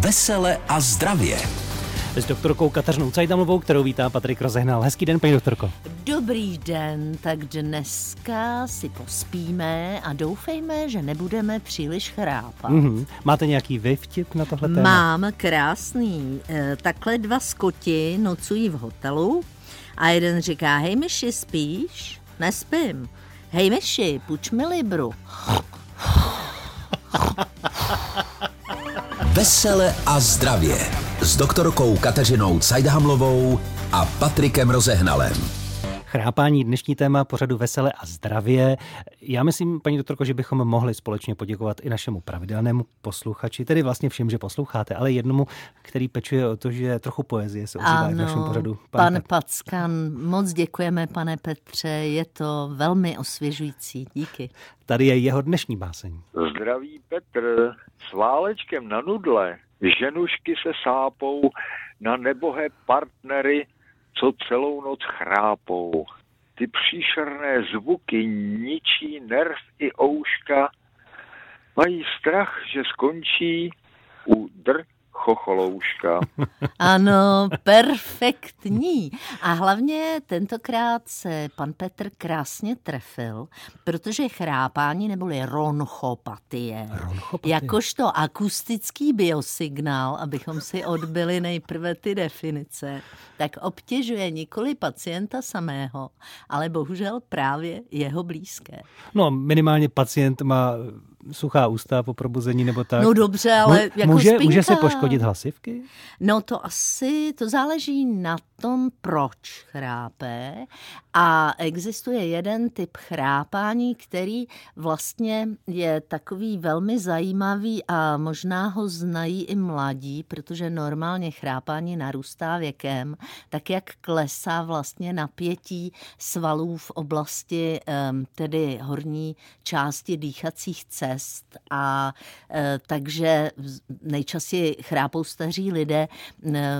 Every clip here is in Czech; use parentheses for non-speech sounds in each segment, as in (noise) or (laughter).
Vesele a zdravě. S doktorkou Kateřinou Cajdamovou, kterou vítá Patrik Rozehnal. Hezký den, paní doktorko. Dobrý den, tak dneska si pospíme a doufejme, že nebudeme příliš chrápat. Mm-hmm. Máte nějaký vy vtip na tohle téma? Mám krásný. Eh, takhle dva skoti nocují v hotelu a jeden říká, hej myši, spíš? Nespím. Hej myši, půjč mi libru. Vesele a zdravě s doktorkou Kateřinou Cajdhamlovou a Patrikem Rozehnalem. Chrápání dnešní téma pořadu Vesele a zdravě. Já myslím, paní doktorko, že bychom mohli společně poděkovat i našemu pravidelnému posluchači, tedy vlastně všem, že posloucháte, ale jednomu, který pečuje o to, že trochu poezie se ozývá v našem pořadu. Pan, pan Packan, moc děkujeme, pane Petře, je to velmi osvěžující. Díky. Tady je jeho dnešní báseň. Zdraví Petr s válečkem na nudle. Ženušky se sápou na nebohé partnery, co celou noc chrápou. Ty příšerné zvuky ničí nerv i ouška, mají strach, že skončí u dr chocholouška. (laughs) Ano, perfektní. A hlavně tentokrát se pan Petr krásně trefil, protože chrápání neboli ronchopatie, ronchopatie. jakožto akustický biosignál, abychom si odbyli nejprve ty definice, tak obtěžuje nikoli pacienta samého, ale bohužel právě jeho blízké. No, minimálně pacient má suchá ústa po probuzení nebo tak. No dobře, ale Mo- jako může, spinka... může se poškodit hlasivky? No to asi, to záleží na tom, proč chrápe a existuje jeden typ chrápání, který vlastně je takový velmi zajímavý a možná ho znají i mladí, protože normálně chrápání narůstá věkem, tak jak klesá vlastně napětí svalů v oblasti tedy horní části dýchacích cest a e, takže nejčastěji chrápou staří lidé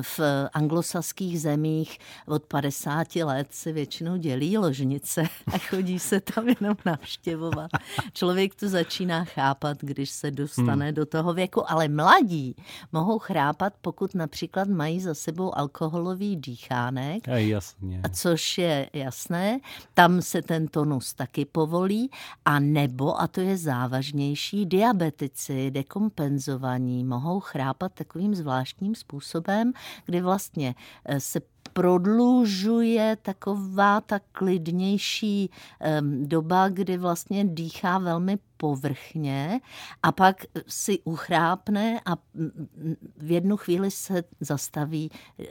v anglosaských zemích od 50 let se většinou dělí ložnice a chodí se tam jenom navštěvovat. Člověk to začíná chápat, když se dostane hmm. do toho věku, ale mladí mohou chrápat, pokud například mají za sebou alkoholový dýchánek, a jasně. což je jasné, tam se ten tonus taky povolí, a nebo, a to je závažnější, diabetici, dekompenzovaní mohou chrápat takovým zvláštním způsobem, kdy vlastně eh, se prodlužuje taková ta klidnější um, doba, kdy vlastně dýchá velmi povrchně a pak si uchrápne a v jednu chvíli se zastaví e,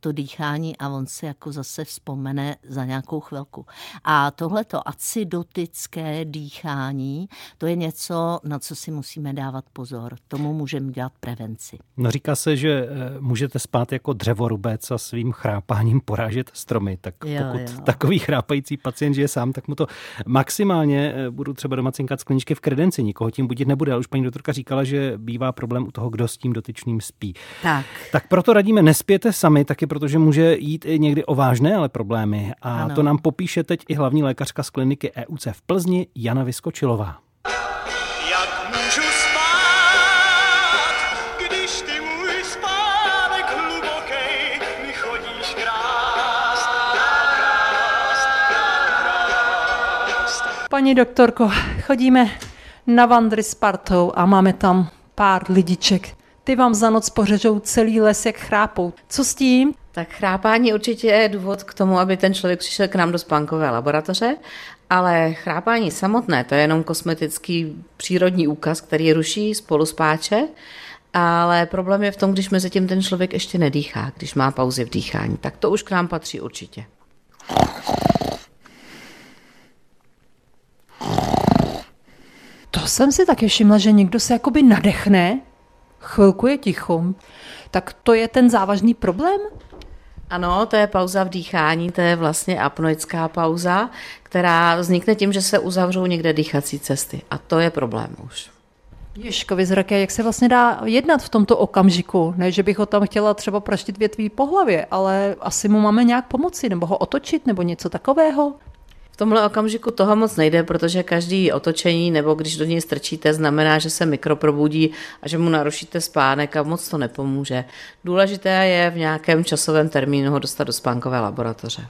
to dýchání a on se jako zase vzpomene za nějakou chvilku. A tohleto acidotické dýchání, to je něco, na co si musíme dávat pozor. Tomu můžeme dělat prevenci. No říká se, že e, můžete spát jako dřevorubec a svým chrápáním porážet stromy. Tak jo, pokud jo. takový chrápající pacient žije sám, tak mu to maximálně e, budu třeba doma cinkat skleničky v kredenci, nikoho tím budit nebude. Ale už paní doktorka říkala, že bývá problém u toho, kdo s tím dotyčným spí. Tak. Tak proto radíme, nespěte sami, taky protože může jít i někdy o vážné ale problémy. A ano. to nám popíše teď i hlavní lékařka z kliniky EUC v Plzni, Jana Vyskočilová. Paní doktorko, chodíme na vandry s partou a máme tam pár lidiček. Ty vám za noc pořežou celý les, jak chrápou. Co s tím? Tak chrápání určitě je důvod k tomu, aby ten člověk přišel k nám do spánkové laboratoře, ale chrápání samotné, to je jenom kosmetický přírodní úkaz, který ruší spolu spáče, ale problém je v tom, když mezi tím ten člověk ještě nedýchá, když má pauzy v dýchání, tak to už k nám patří určitě. Jsem si taky všimla, že někdo se jakoby nadechne, chvilku je ticho. Tak to je ten závažný problém? Ano, to je pauza v dýchání, to je vlastně apnoická pauza, která vznikne tím, že se uzavřou někde dýchací cesty. A to je problém už. Ježko, vyzraké, jak se vlastně dá jednat v tomto okamžiku? Ne, že bych ho tam chtěla třeba praštit větví po hlavě, ale asi mu máme nějak pomoci, nebo ho otočit, nebo něco takového? Tomhle okamžiku toho moc nejde, protože každý otočení nebo když do něj strčíte, znamená, že se mikroprobudí a že mu narušíte spánek a moc to nepomůže. Důležité je v nějakém časovém termínu ho dostat do spánkové laboratoře.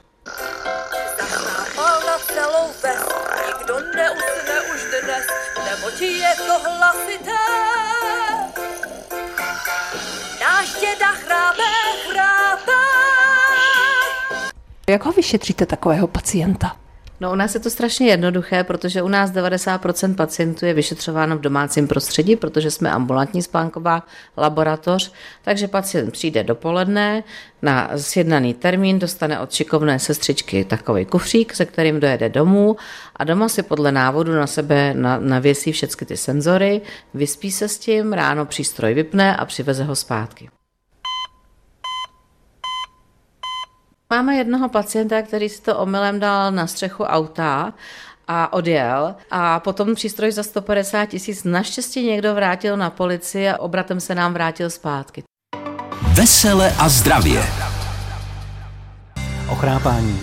je to hlasité. Náš děda chrápe, chrápe. Jak ho vyšetříte takového pacienta? No u nás je to strašně jednoduché, protože u nás 90% pacientů je vyšetřováno v domácím prostředí, protože jsme ambulantní spánková laboratoř, takže pacient přijde dopoledne na sjednaný termín, dostane od šikovné sestřičky takový kufřík, se kterým dojede domů a doma si podle návodu na sebe navěsí všechny ty senzory, vyspí se s tím, ráno přístroj vypne a přiveze ho zpátky. Máme jednoho pacienta, který si to omylem dal na střechu auta a odjel a potom přístroj za 150 tisíc naštěstí někdo vrátil na policii a obratem se nám vrátil zpátky. Vesele a zdravě. O chrápání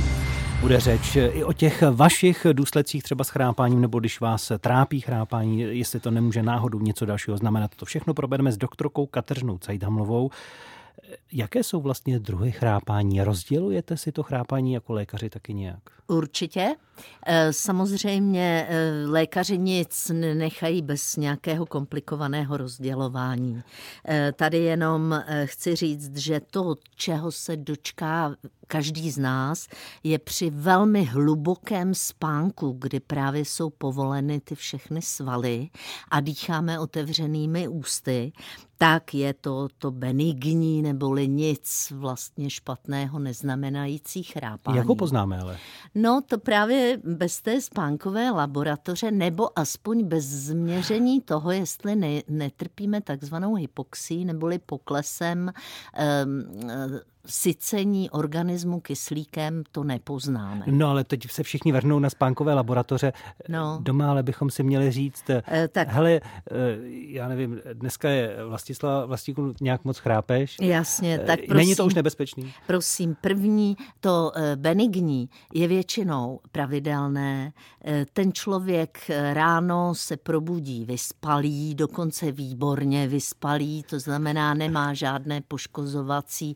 bude řeč i o těch vašich důsledcích třeba s chrápáním, nebo když vás trápí chrápání, jestli to nemůže náhodou něco dalšího znamenat. To všechno probereme s doktorkou Kateřinou Cajdhamlovou. Jaké jsou vlastně druhy chrápání? Rozdělujete si to chrápání jako lékaři taky nějak? Určitě. Eh, samozřejmě eh, lékaři nic nechají bez nějakého komplikovaného rozdělování. Eh, tady jenom chci říct, že to, čeho se dočká každý z nás, je při velmi hlubokém spánku, kdy právě jsou povoleny ty všechny svaly a dýcháme otevřenými ústy, tak je to to benigní neboli nic vlastně špatného neznamenající chrápání. Jak ho poznáme ale? No to právě bez té spánkové laboratoře nebo aspoň bez změření toho, jestli ne, netrpíme takzvanou hypoxii neboli poklesem um, sycení organismu kyslíkem to nepoznáme. No ale teď se všichni vrhnou na spánkové laboratoře. No. Doma ale bychom si měli říct, e, tak. hele, e, já nevím, dneska je Vlastislava Vlastíku nějak moc chrápeš. Jasně, tak prosím. Není to už nebezpečný? Prosím, první, to benigní je většinou pravidelné. Ten člověk ráno se probudí vyspalý, dokonce výborně vyspalý, to znamená nemá žádné poškozovací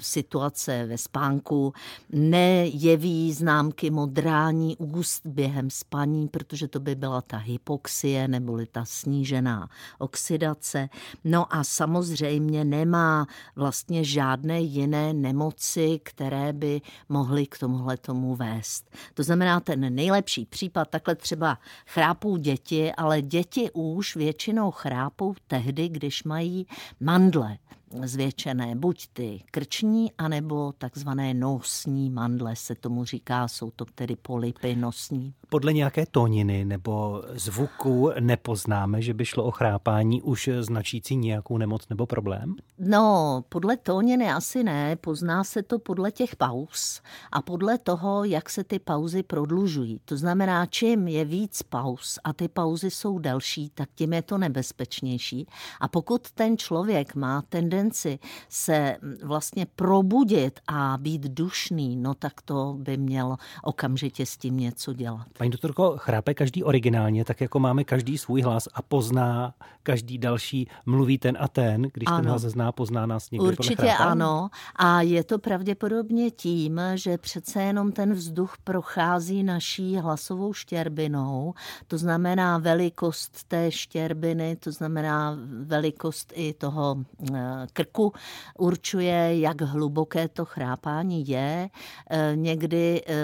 situace ve spánku, nejeví známky modrání úst během spaní, protože to by byla ta hypoxie neboli ta snížená oxidace. No a samozřejmě nemá vlastně žádné jiné nemoci, které by mohly k tomuhle tomu vést. To znamená, ten nejlepší případ, takhle třeba chrápou děti, ale děti už většinou chrápou tehdy, když mají mandle zvětšené, buď ty krční, anebo takzvané nosní mandle se tomu říká, jsou to tedy polipy nosní. Podle nějaké tóniny nebo zvuku nepoznáme, že by šlo o chrápání už značící nějakou nemoc nebo problém? No, podle tóniny asi ne, pozná se to podle těch pauz a podle toho, jak se ty pauzy prodlužují. To znamená, čím je víc pauz a ty pauzy jsou delší, tak tím je to nebezpečnější. A pokud ten člověk má tendenci tendenci se vlastně probudit a být dušný, no tak to by měl okamžitě s tím něco dělat. Paní doktorko, chrápe každý originálně, tak jako máme každý svůj hlas a pozná každý další, mluví ten a ten, když ano. ten hlas zná, pozná nás někdo Určitě ano a je to pravděpodobně tím, že přece jenom ten vzduch prochází naší hlasovou štěrbinou, to znamená velikost té štěrbiny, to znamená velikost i toho eh, krku určuje, jak hluboké to chrápání je. E, někdy e,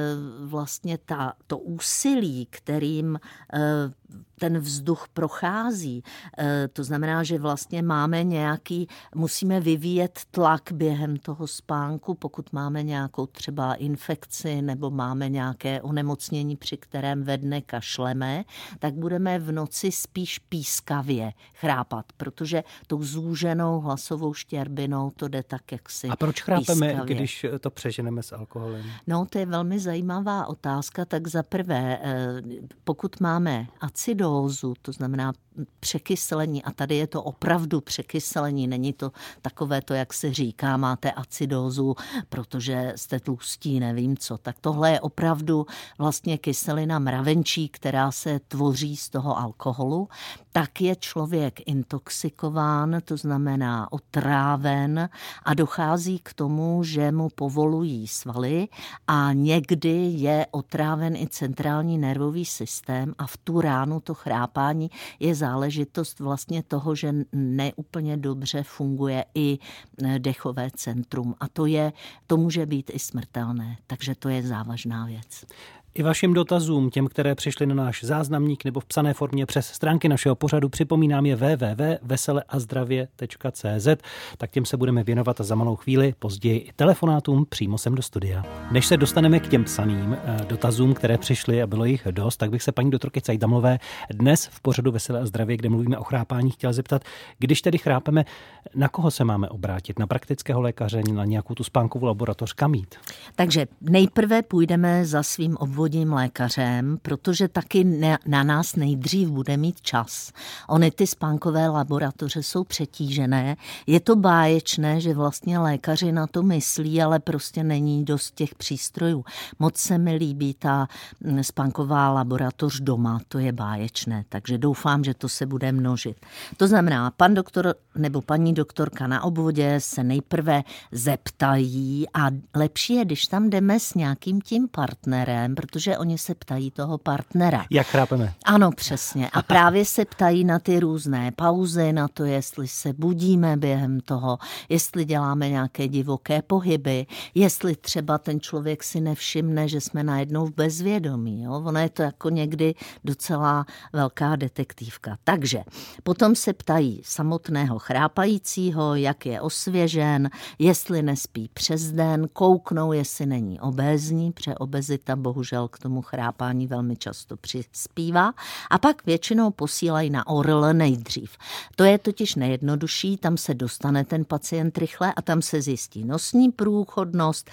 vlastně ta, to úsilí, kterým e, ten vzduch prochází. E, to znamená, že vlastně máme nějaký, musíme vyvíjet tlak během toho spánku, pokud máme nějakou třeba infekci nebo máme nějaké onemocnění, při kterém ve dne kašleme, tak budeme v noci spíš pískavě chrápat, protože tou zúženou hlasovou štěrbinou to jde tak jaksi A proč chrápeme, pískavě. když to přeženeme s alkoholem? No, to je velmi zajímavá otázka. Tak za prvé, e, pokud máme acidózu, to znamená překyselení a tady je to opravdu překyselení, není to takové to, jak se říká, máte acidózu, protože jste tlustí, nevím co. Tak tohle je opravdu vlastně kyselina mravenčí, která se tvoří z toho alkoholu. Tak je člověk intoxikován, to znamená otráven a dochází k tomu, že mu povolují svaly a někdy je otráven i centrální nervový systém a v tu ránu to chrápání je záležitost vlastně toho, že neúplně dobře funguje i e, dechové centrum a to je, to může být i smrtelné, takže to je závažná věc. I vašim dotazům, těm, které přišly na náš záznamník nebo v psané formě přes stránky našeho pořadu, připomínám je www.veseleazdravě.cz, tak těm se budeme věnovat za malou chvíli, později i telefonátům přímo sem do studia. Než se dostaneme k těm psaným eh, dotazům, které přišly a bylo jich dost, tak bych se paní doktorky Cajdamlové dnes v pořadu Veselé a zdravě, kde mluvíme o chrápání, chtěl zeptat, když tedy chrápeme, na koho se máme obrátit? Na praktického lékaře, na nějakou tu spánkovou laboratoř, kam jít? Takže nejprve půjdeme za svým obvodem obvodním lékařem, protože taky ne, na nás nejdřív bude mít čas. Ony ty spánkové laboratoře jsou přetížené. Je to báječné, že vlastně lékaři na to myslí, ale prostě není dost těch přístrojů. Moc se mi líbí ta mm, spánková laboratoř doma, to je báječné, takže doufám, že to se bude množit. To znamená, pan doktor nebo paní doktorka na obvodě se nejprve zeptají a lepší je, když tam jdeme s nějakým tím partnerem, protože oni se ptají toho partnera. Jak chrápeme? Ano, přesně. A právě se ptají na ty různé pauzy, na to, jestli se budíme během toho, jestli děláme nějaké divoké pohyby, jestli třeba ten člověk si nevšimne, že jsme najednou v bezvědomí. Jo? Ono je to jako někdy docela velká detektivka. Takže potom se ptají samotného chrápajícího, jak je osvěžen, jestli nespí přes den, kouknou, jestli není obézní, protože obezita bohužel bohužel k tomu chrápání velmi často přispívá. A pak většinou posílají na ORL nejdřív. To je totiž nejjednodušší, tam se dostane ten pacient rychle a tam se zjistí nosní průchodnost,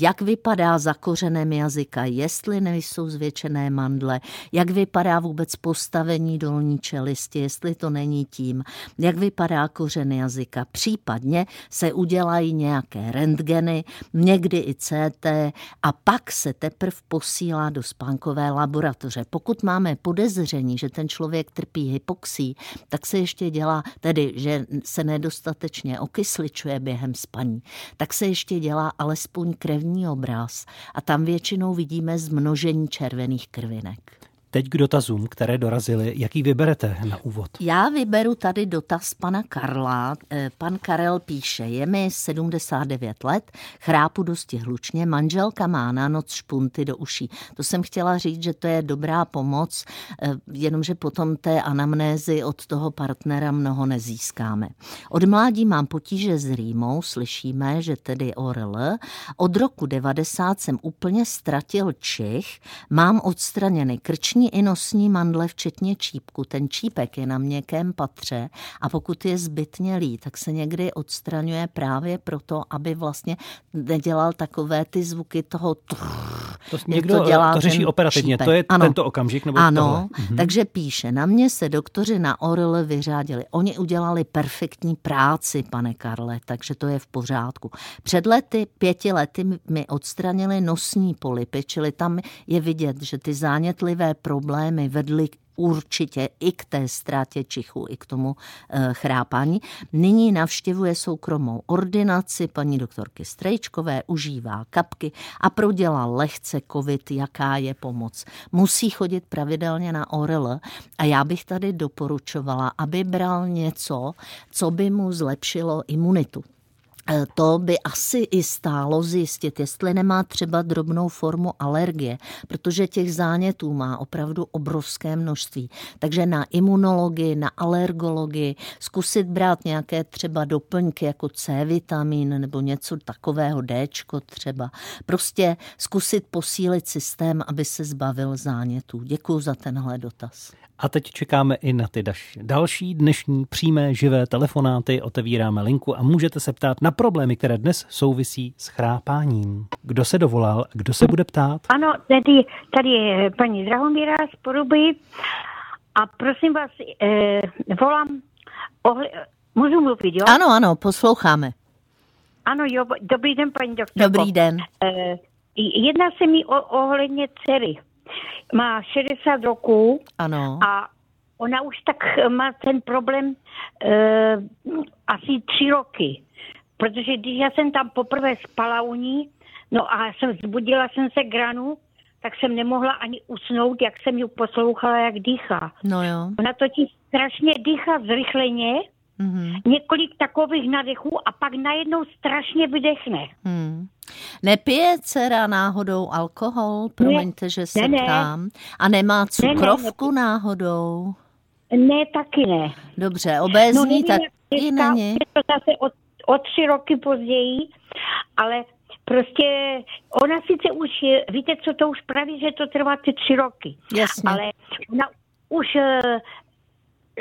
jak vypadá za kořenem jazyka, jestli nejsou zvětšené mandle, jak vypadá vůbec postavení dolní čelisti, jestli to není tím, jak vypadá kořen jazyka. Případně se udělají nějaké rentgeny, někdy i CT a pak se teprve posílá do spánkové laboratoře. Pokud máme podezření, že ten člověk trpí hypoxí, tak se ještě dělá, tedy že se nedostatečně okysličuje během spaní, tak se ještě dělá alespoň krevní obraz a tam většinou vidíme zmnožení červených krvinek. Teď k dotazům, které dorazily. Jaký vyberete na úvod? Já vyberu tady dotaz pana Karla. Eh, pan Karel píše, je mi 79 let, chrápu dosti hlučně, manželka má na noc špunty do uší. To jsem chtěla říct, že to je dobrá pomoc, eh, jenomže potom té anamnézy od toho partnera mnoho nezískáme. Od mládí mám potíže s rýmou, slyšíme, že tedy ORL. Od roku 90 jsem úplně ztratil čich, mám odstraněny krční nosní i nosní mandle, včetně čípku. Ten čípek je na měkkém patře a pokud je zbytnělý, tak se někdy odstraňuje právě proto, aby vlastně nedělal takové ty zvuky toho trrr, to někdo to, dělá to řeší operativně, čípek. to je ano. tento okamžik? Nebo ano, tohle? Mhm. takže píše, na mě se doktoři na ORL vyřádili. Oni udělali perfektní práci, pane Karle, takže to je v pořádku. Před lety, pěti lety mi odstranili nosní polipy, čili tam je vidět, že ty zánětlivé pro problémy vedly určitě i k té ztrátě čichu, i k tomu e, chrápání. Nyní navštěvuje soukromou ordinaci paní doktorky Strejčkové, užívá kapky a prodělá lehce covid, jaká je pomoc. Musí chodit pravidelně na ORL a já bych tady doporučovala, aby bral něco, co by mu zlepšilo imunitu. Eh, to by asi i stálo zjistit, jestli nemá třeba drobnou formu alergie, protože těch zánětů má opravdu obrovské množství. Takže na imunologii, na alergologii, zkusit brát nějaké třeba doplňky jako C vitamin nebo něco takového, D třeba. Prostě zkusit posílit systém, aby se zbavil zánětů. Děkuji za tenhle dotaz. A teď čekáme i na ty další dnešní přímé živé telefonáty. Otevíráme linku a můžete se ptát na problémy, které dnes souvisí s chrápáním. Kdo se dovolal, kdo se bude ptát? Ano, tady, tady je paní Drahomíra z Poruby A prosím vás, eh, volám, ohle, můžu mluvit, jo? Ano, ano, posloucháme. Ano, jo, dobrý den, paní doktorko. Dobrý den. Eh, jedná se mi o, ohledně dcery. Má 60 roků ano. a ona už tak má ten problém eh, asi tři roky. Protože když já jsem tam poprvé spala u ní, no a jsem zbudila jsem se granu, tak jsem nemohla ani usnout, jak jsem ji poslouchala, jak dýchá. No jo. Ona totiž strašně dýchá zrychleně, mm-hmm. několik takových nadechů a pak najednou strašně vydechne. Mm. Nepije dcera náhodou alkohol? Promiňte, ne, že se ne, ptám. A nemá cukrovku ne, ne, náhodou? Ne, taky ne. Dobře, obézní no, taky není? Je to zase o, o tři roky později, ale prostě ona sice už, víte, co to už praví, že to trvá ty tři roky. Jasně. Ale ona už eh,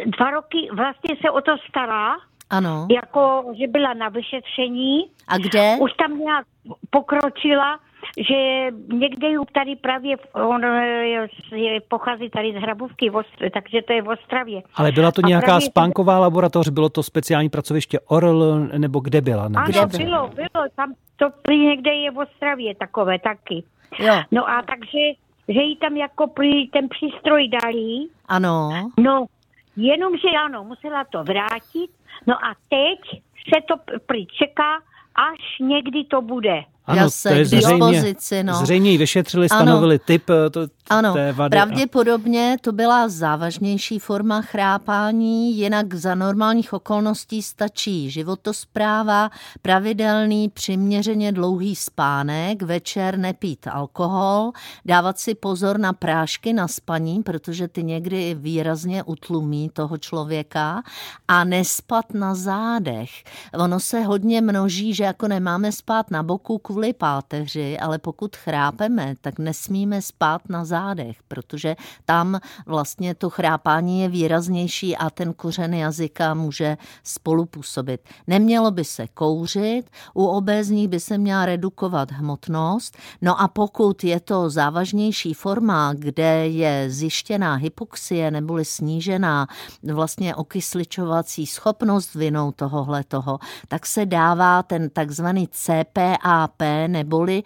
dva roky vlastně se o to stará. Ano. Jako, že byla na vyšetření. A kde? Už tam nějak pokročila, že někde ju tady právě, on je, je, pochází tady z Hrabovky, takže to je v Ostravě. Ale byla to nějaká právě, spánková laboratoř, bylo to speciální pracoviště ORL, nebo kde byla? Na ano, bylo, bylo, tam to prý někde je v Ostravě takové taky. Jo. No a takže, že jí tam jako prý ten přístroj dali. Ano. No, jenomže ano, musela to vrátit, no a teď se to prý čeká, až někdy to bude. Ano, se, to je zřejmě, no. zřejmě ji vyšetřili, stanovili ano. typ eh, to, ano, té vady. pravděpodobně to byla závažnější forma chrápání, jinak za normálních okolností stačí životospráva, pravidelný, přiměřeně dlouhý spánek, večer nepít alkohol, dávat si pozor na prášky na spaní, protože ty někdy výrazně utlumí toho člověka a nespat na zádech. Ono se hodně množí, že jako nemáme spát na boku kvůli páteři, ale pokud chrápeme, tak nesmíme spát na zádech, protože tam vlastně to chrápání je výraznější a ten kořen jazyka může spolupůsobit. Nemělo by se kouřit, u obézních by se měla redukovat hmotnost, no a pokud je to závažnější forma, kde je zjištěná hypoxie neboli snížená vlastně okysličovací schopnost vinou tohohle toho, tak se dává ten takzvaný CPAP, neboli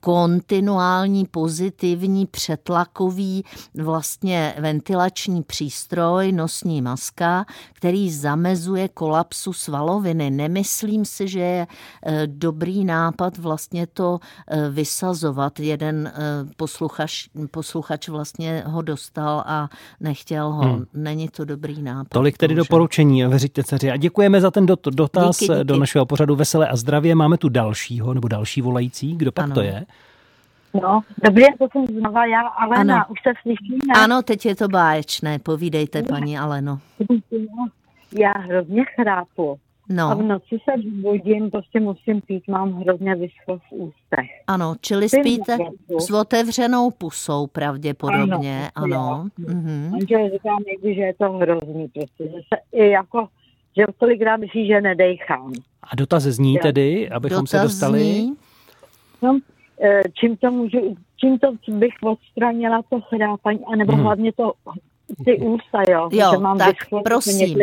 kontinuální pozitivní přetlakový vlastně ventilační přístroj, nosní maska, který zamezuje kolapsu svaloviny. Nemyslím si, že je eh, dobrý nápad vlastně to eh, vysazovat. Jeden eh, posluchač, posluchač vlastně ho dostal a nechtěl ho. Hmm. Není to dobrý nápad. Tolik tedy bohužel. doporučení, věříte dceři. A děkujeme za ten dotaz díky, díky. do našeho pořadu Veselé a zdravě. Máme tu dalšího nebo další volající. Kdo pak ano. to je? No, dobře, to jsem znova já, Alena, ano. už se slyšíme. Ano, teď je to báječné, povídejte, paní Aleno. Já hrozně chrápu. No. A v noci se budím, prostě musím pít, mám hrozně vyschlo v ústech. Ano, čili spíte s otevřenou pusou pravděpodobně, ano. ano. Mhm. Manžel říká někdy, že je to hrozný, prostě, že se i jako, že tolikrát myslí, že nedejchám. A dotaz zní tedy, abychom dotaz se dostali... Zní? No, e, čím to můžu, čím to bych odstranila to chrápaní, anebo hmm. hlavně to ty ústa, jo, jo že mám tak prosím.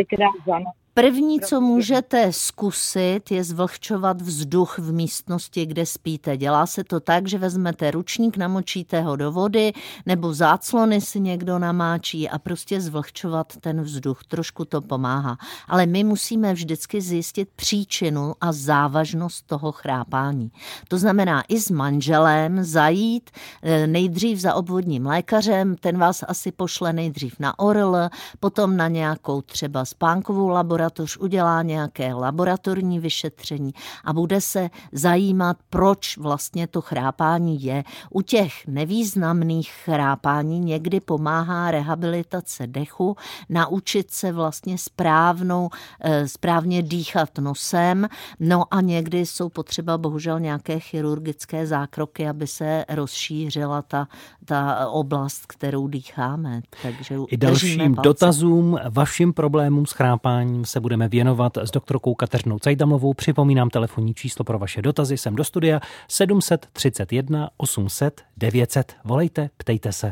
za noc. První, co můžete zkusit, je zvlhčovat vzduch v místnosti, kde spíte. Dělá se to tak, že vezmete ručník, namočíte ho do vody, nebo záclony si někdo namáčí a prostě zvlhčovat ten vzduch. Trošku to pomáhá. Ale my musíme vždycky zjistit příčinu a závažnost toho chrápání. To znamená i s manželem zajít eh, nejdřív za obvodním lékařem, ten vás asi pošle nejdřív na ORL, potom na nějakou třeba spánkovou laboratoř, laboratoř udělá nějaké laboratorní vyšetření a bude se zajímat, proč vlastně to chrápání je. U těch nevýznamných chrápání někdy pomáhá rehabilitace dechu, naučit se vlastně správnou, eh, správně dýchat nosem, no a někdy jsou potřeba bohužel nějaké chirurgické zákroky, aby se rozšířila ta, ta oblast, kterou dýcháme. Takže I dalším dotazům, vašim problémům s chrápáním se budeme věnovat s doktorkou Kateřinou Cajdamovou. Připomínám telefonní číslo pro vaše dotazy sem do studia 731 800 900. Volejte, ptejte se.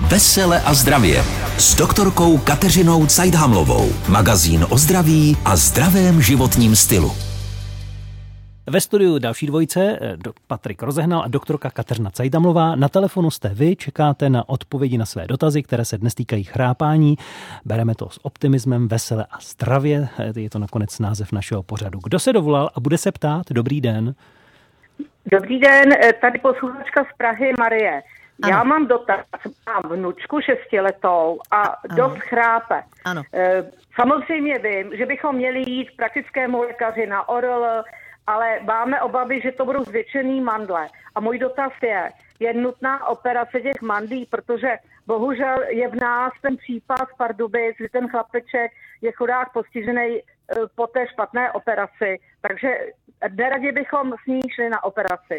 Vesele a zdravě s doktorkou Kateřinou Cajdhamlovou. Magazín o zdraví a zdravém životním stylu. Ve studiu další dvojice eh, Patrik Rozehnal a doktorka Kateřina Cajdamlová. Na telefonu jste vy, čekáte na odpovědi na své dotazy, které se dnes týkají chrápání. Bereme to s optimismem, vesele a zdravě. Eh, je to nakonec název našeho pořadu. Kdo se dovolal a bude se ptát? Dobrý den. Dobrý den, eh, tady posluchačka z Prahy Marie. Ano. Já mám dotaz, mám vnučku šestiletou a ano. dost chrápe. Ano. Samozřejmě vím, že bychom měli jít k praktickému lékaři na ORL, ale máme obavy, že to budou zvětšený mandle. A můj dotaz je, je nutná operace těch mandlí, protože bohužel je v nás ten případ v Pardubic, že ten chlapeček je chudák postižený eh, po té špatné operaci. Takže neradě bychom s ní šli na operaci.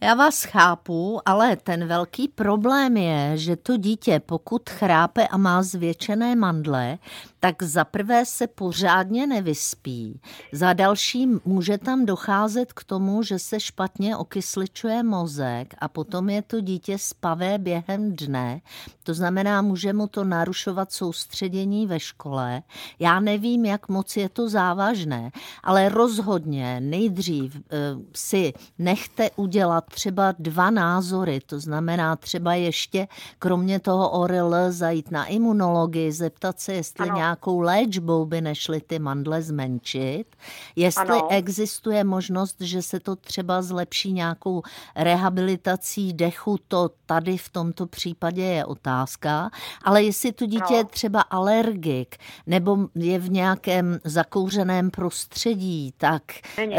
Já vás chápu, ale ten velký problém je, že to dítě, pokud chrápe a má zvětšené mandle, tak za prvé se pořádně nevyspí. Za další může tam docházet k tomu, že se špatně okysličuje mozek a potom je to dítě spavé během dne. To znamená, může mu to narušovat soustředění ve škole. Já nevím, jak moc je to závažné, ale rozhodně nejdřív eh, si nechte udělat třeba dva názory, to znamená třeba ještě kromě toho ORL zajít na imunologii, zeptat se, jestli ano. nějakou léčbou by nešly ty mandle zmenšit, jestli ano. existuje možnost, že se to třeba zlepší nějakou rehabilitací dechu, to tady v tomto případě je otázka, ale jestli to dítě no. je třeba alergik nebo je v nějakém zakouřeném prostředí, tak Není.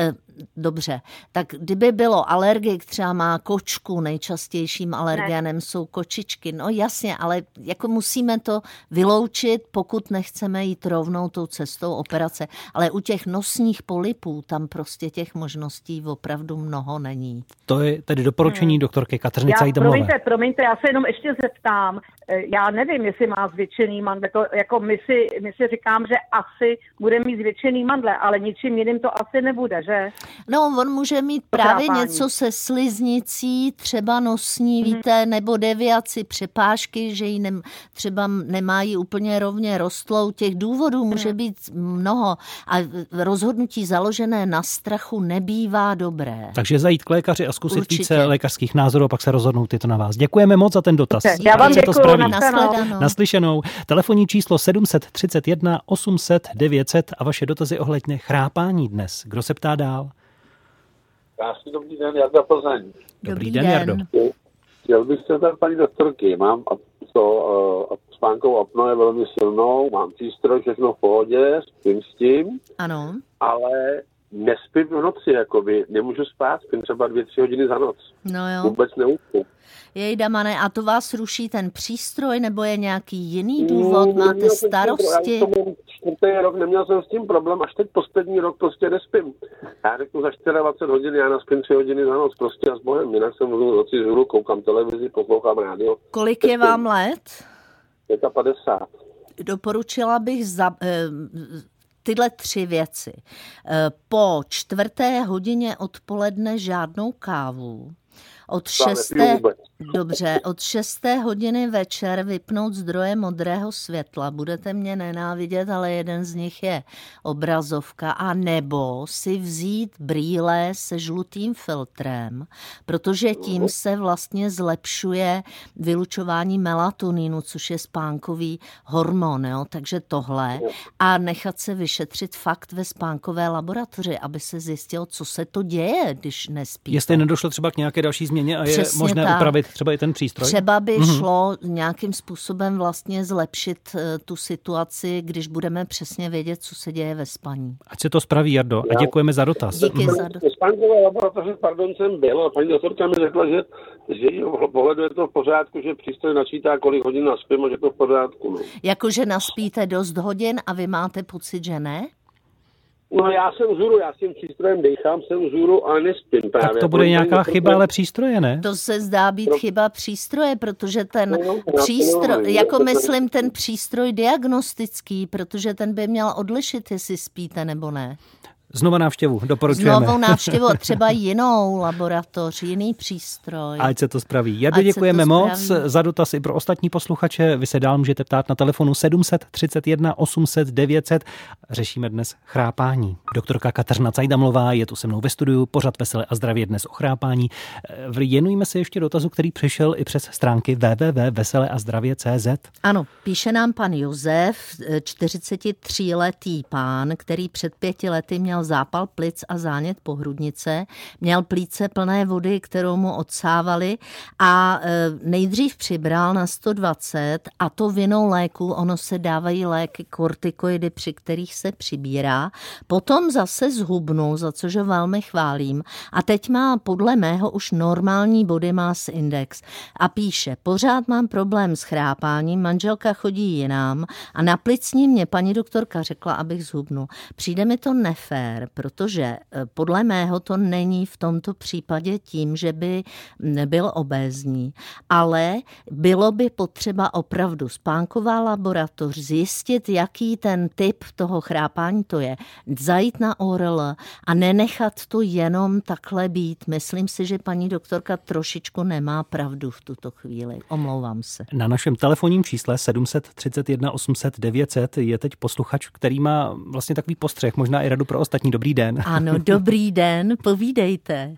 Dobře, tak kdyby bylo alergik, třeba má kočku, nejčastějším alergenem ne. jsou kočičky, no jasně, ale jako musíme to vyloučit, pokud nechceme jít rovnou tou cestou operace. Ale u těch nosních polipů tam prostě těch možností opravdu mnoho není. To je tedy doporučení hmm. doktorky Kateřiny já, Promiňte, promiňte, já se jenom ještě zeptám. Eh, já nevím, jestli má zvětšený mandle. To, jako my si, my si říkám, že asi bude mít zvětšený mandle, ale ničím jiným to asi nebude, že? No, on může mít právě něco se sliznicí, třeba nosní, mm-hmm. víte, nebo deviaci přepážky, že ji ne, třeba nemají úplně rovně rostlou. Těch důvodů mm. může být mnoho a rozhodnutí založené na strachu nebývá dobré. Takže zajít k lékaři a zkusit Určitě. více lékařských názorů a pak se rozhodnout je to na vás. Děkujeme moc za ten dotaz. Já vám děkuji. Naslyšenou. Telefonní číslo 731 800 900 a vaše dotazy ohledně chrápání dnes. Kdo se ptá dál? Krásný dobrý den, Jarda Plzeň. Dobrý, dobrý den, Jardo. Chtěl bych se zeptat paní doktorky, mám to, uh, spánkovou apno je velmi silnou, mám přístroj, všechno v pohodě, spím s tím. Ano. Ale nespím v noci, jakoby, nemůžu spát, spím třeba dvě, tři hodiny za noc. No jo. Vůbec neuspu. Jej, Damane, a to vás ruší ten přístroj, nebo je nějaký jiný důvod? Mm, Máte starosti? Já čtvrtý rok neměl jsem s tím problém, až teď poslední rok prostě nespím. Já řeknu za 24 hodin, já naspím 3 hodiny za noc, prostě a s Bohem. Jinak jsem v noci žuru, koukám televizi, poslouchám rádio. Kolik je vám let? 55. Doporučila bych za, eh, tyhle tři věci. Eh, po čtvrté hodině odpoledne žádnou kávu. Od šesté, dobře, od šesté hodiny večer vypnout zdroje modrého světla. Budete mě nenávidět, ale jeden z nich je obrazovka. A nebo si vzít brýle se žlutým filtrem, protože tím se vlastně zlepšuje vylučování melatoninu, což je spánkový hormon. Jo? Takže tohle. A nechat se vyšetřit fakt ve spánkové laboratoři, aby se zjistilo, co se to děje, když nespíte. Jestli nedošlo třeba k nějaké další změně a je Přesně možné tak. upravit třeba i ten přístroj? Třeba by mm-hmm. šlo nějakým způsobem vlastně zlepšit eh, tu situaci, když budeme přesně vědět, co se děje ve spaní. Ať se to spraví, Jardo, a děkujeme za dotaz. Díky mm-hmm. za dotaz. Spánkové laboratoře, pardon, jsem byl a paní doktorka mi řekla, že z jejího pohledu je to v pořádku, že přístroj načítá, kolik hodin naspím a že to v pořádku. No. Jakože naspíte dost hodin a vy máte pocit, že ne? No já jsem vzhůru, já s tím přístrojem dechám, jsem vzhůru, ale nespím právě. Tak to bude nějaká chyba, ale přístroje, ne? To se zdá být no. chyba přístroje, protože ten no, no přístroj, no, jako myslím ten přístroj diagnostický, protože ten by měl odlišit, jestli spíte nebo ne. Znova návštěvu, doporučujeme. Znovu návštěvu, třeba jinou laboratoř, jiný přístroj. Ať se to spraví. Já děkujeme moc za dotaz i pro ostatní posluchače. Vy se dál můžete ptát na telefonu 731 800 900. Řešíme dnes chrápání. Doktorka Kateřina Cajdamlová je tu se mnou ve studiu, pořad Veselé a zdravě dnes o chrápání. Věnujeme se ještě dotazu, který přišel i přes stránky www.veseleazdravě.cz. Ano, píše nám pan Josef, 43-letý pán, který před pěti lety měl zápal plic a zánět pohrudnice, měl plíce plné vody, kterou mu odsávali a e, nejdřív přibral na 120 a to vinou léku, ono se dávají léky kortikoidy, při kterých se přibírá, potom zase zhubnul, za což ho velmi chválím a teď má podle mého už normální body mass index a píše, pořád mám problém s chrápáním, manželka chodí jinám a na plicní mě paní doktorka řekla, abych zhubnul. Přijde mi to nefér, protože eh, podle mého to není v tomto případě tím, že by nebyl obézní, ale bylo by potřeba opravdu spánková laboratoř zjistit, jaký ten typ toho chrápání to je, zajít na ORL a nenechat to jenom takhle být. Myslím si, že paní doktorka trošičku nemá pravdu v tuto chvíli. Omlouvám se. Na našem telefonním čísle 731 800 900 je teď posluchač, který má vlastně takový postřeh, možná i radu pro ostatní Dobrý den. (laughs) Ano, dobrý den, povídejte.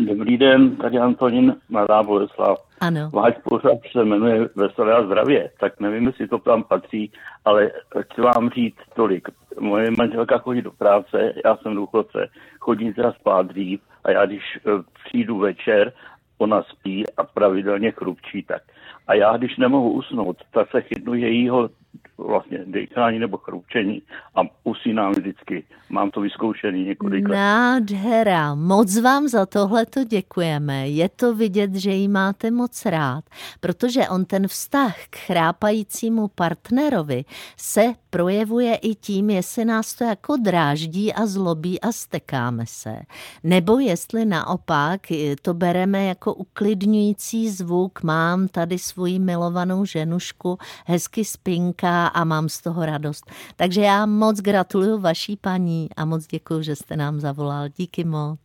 Dobrý den, tady Antonín, Mladá Boleslav. Ano. Váš pořad se jmenuje Veselé a zdravě, tak nevím, jestli to tam patří, ale chci vám říct tolik. Moje manželka chodí do práce, já jsem důchodce, chodí teda spát dřív a já když eh, přijdu večer, ona spí a pravidelně chrupčí tak. A já, když nemohu usnout, tak se chytnu jejího vlastně dechání nebo chroučení a usínám vždycky. Mám to vyzkoušený několikrát. Nádhera, moc vám za tohle to děkujeme. Je to vidět, že jí máte moc rád, protože on ten vztah k chrápajícímu partnerovi se projevuje i tím, jestli nás to jako dráždí a zlobí a stekáme se. Nebo jestli naopak to bereme jako uklidňující zvuk, mám tady svoji milovanou ženušku, hezky spinká a mám z toho radost. Takže já moc gratuluju vaší paní a moc děkuji, že jste nám zavolal. Díky moc.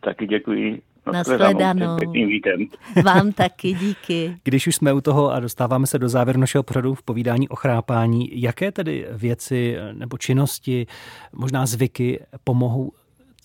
Taky děkuji. Nashledanou. Víkend. Vám taky, díky. (laughs) Když už jsme u toho a dostáváme se do závěru našeho pořadu v povídání o chrápání, jaké tedy věci nebo činnosti, možná zvyky pomohou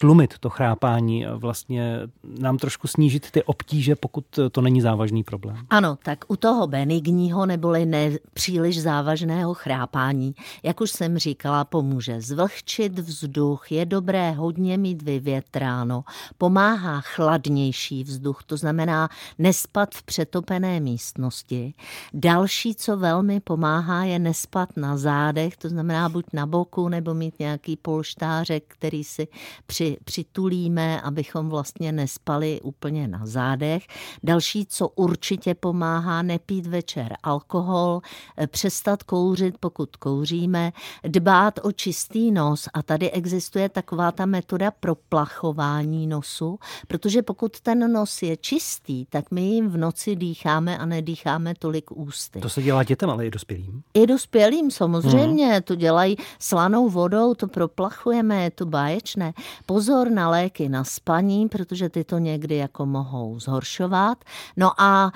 tlumit to chrápání, vlastně nám trošku snížit ty obtíže, pokud to není závažný problém. Ano, tak u toho benigního neboli ne příliš závažného chrápání, jak už jsem říkala, pomůže zvlhčit vzduch, je dobré hodně mít vyvětráno, pomáhá chladnější vzduch, to znamená nespat v přetopené místnosti. Další, co velmi pomáhá, je nespat na zádech, to znamená buď na boku nebo mít nějaký polštářek, který si při přitulíme, abychom vlastně nespali úplně na zádech. Další, co určitě pomáhá, nepít večer alkohol, eh, přestat kouřit, pokud kouříme, dbát o čistý nos a tady existuje taková ta metoda proplachování nosu, protože pokud ten nos je čistý, tak my jim v noci dýcháme a nedýcháme tolik ústy. To se dělá dětem, ale i dospělým? I dospělým samozřejmě, hmm. to dělají slanou vodou, to proplachujeme, je to báječné. Pozor na léky na spaní, protože ty to někdy jako mohou zhoršovat. No a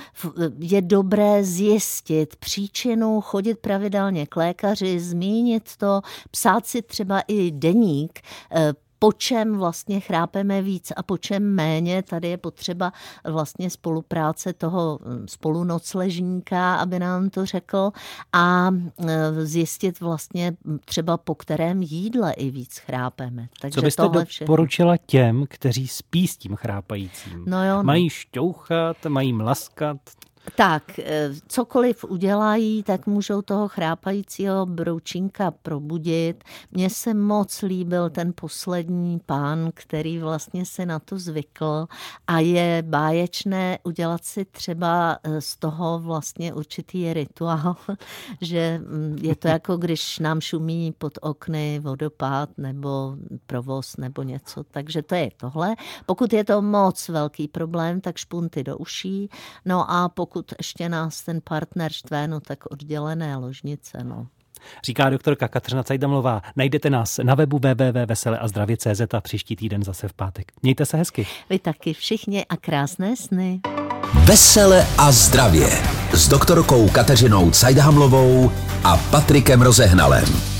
je dobré zjistit příčinu, chodit pravidelně k lékaři, zmínit to, psát si třeba i deník, eh, po čem vlastně chrápeme víc a po čem méně. Tady je potřeba vlastně spolupráce toho hm, spolunocležníka, aby nám to řekl a hm, zjistit vlastně třeba po kterém jídle i víc chrápeme. Takže Co byste doporučila těm, kteří spí s tím chrápajícím? No jo, no. Mají šťouchat, mají mlaskat? Tak, eh, cokoliv udělají, tak můžou toho chrápajícího broučinka probudit. Mně se moc líbil ten poslední pán, který vlastně se na to zvykl a je báječné udělat si třeba eh, z toho vlastně určitý rituál, (laughs) že mm, je to jako když nám šumí pod okny vodopád nebo provoz nebo něco, takže to je tohle. Pokud je to moc velký problém, tak špunty do uší, no a pokud pokud ještě nás ten partner štve, no tak oddělené ložnice, no. Říká doktorka Kateřina Cajdamlová. Najdete nás na webu www.veseleazdravě.cz a příští týden zase v pátek. Mějte se hezky. Vy taky všichni a krásné sny. Vesele a zdravě s doktorkou Kateřinou Cajdhamlovou a Patrikem Rozehnalem.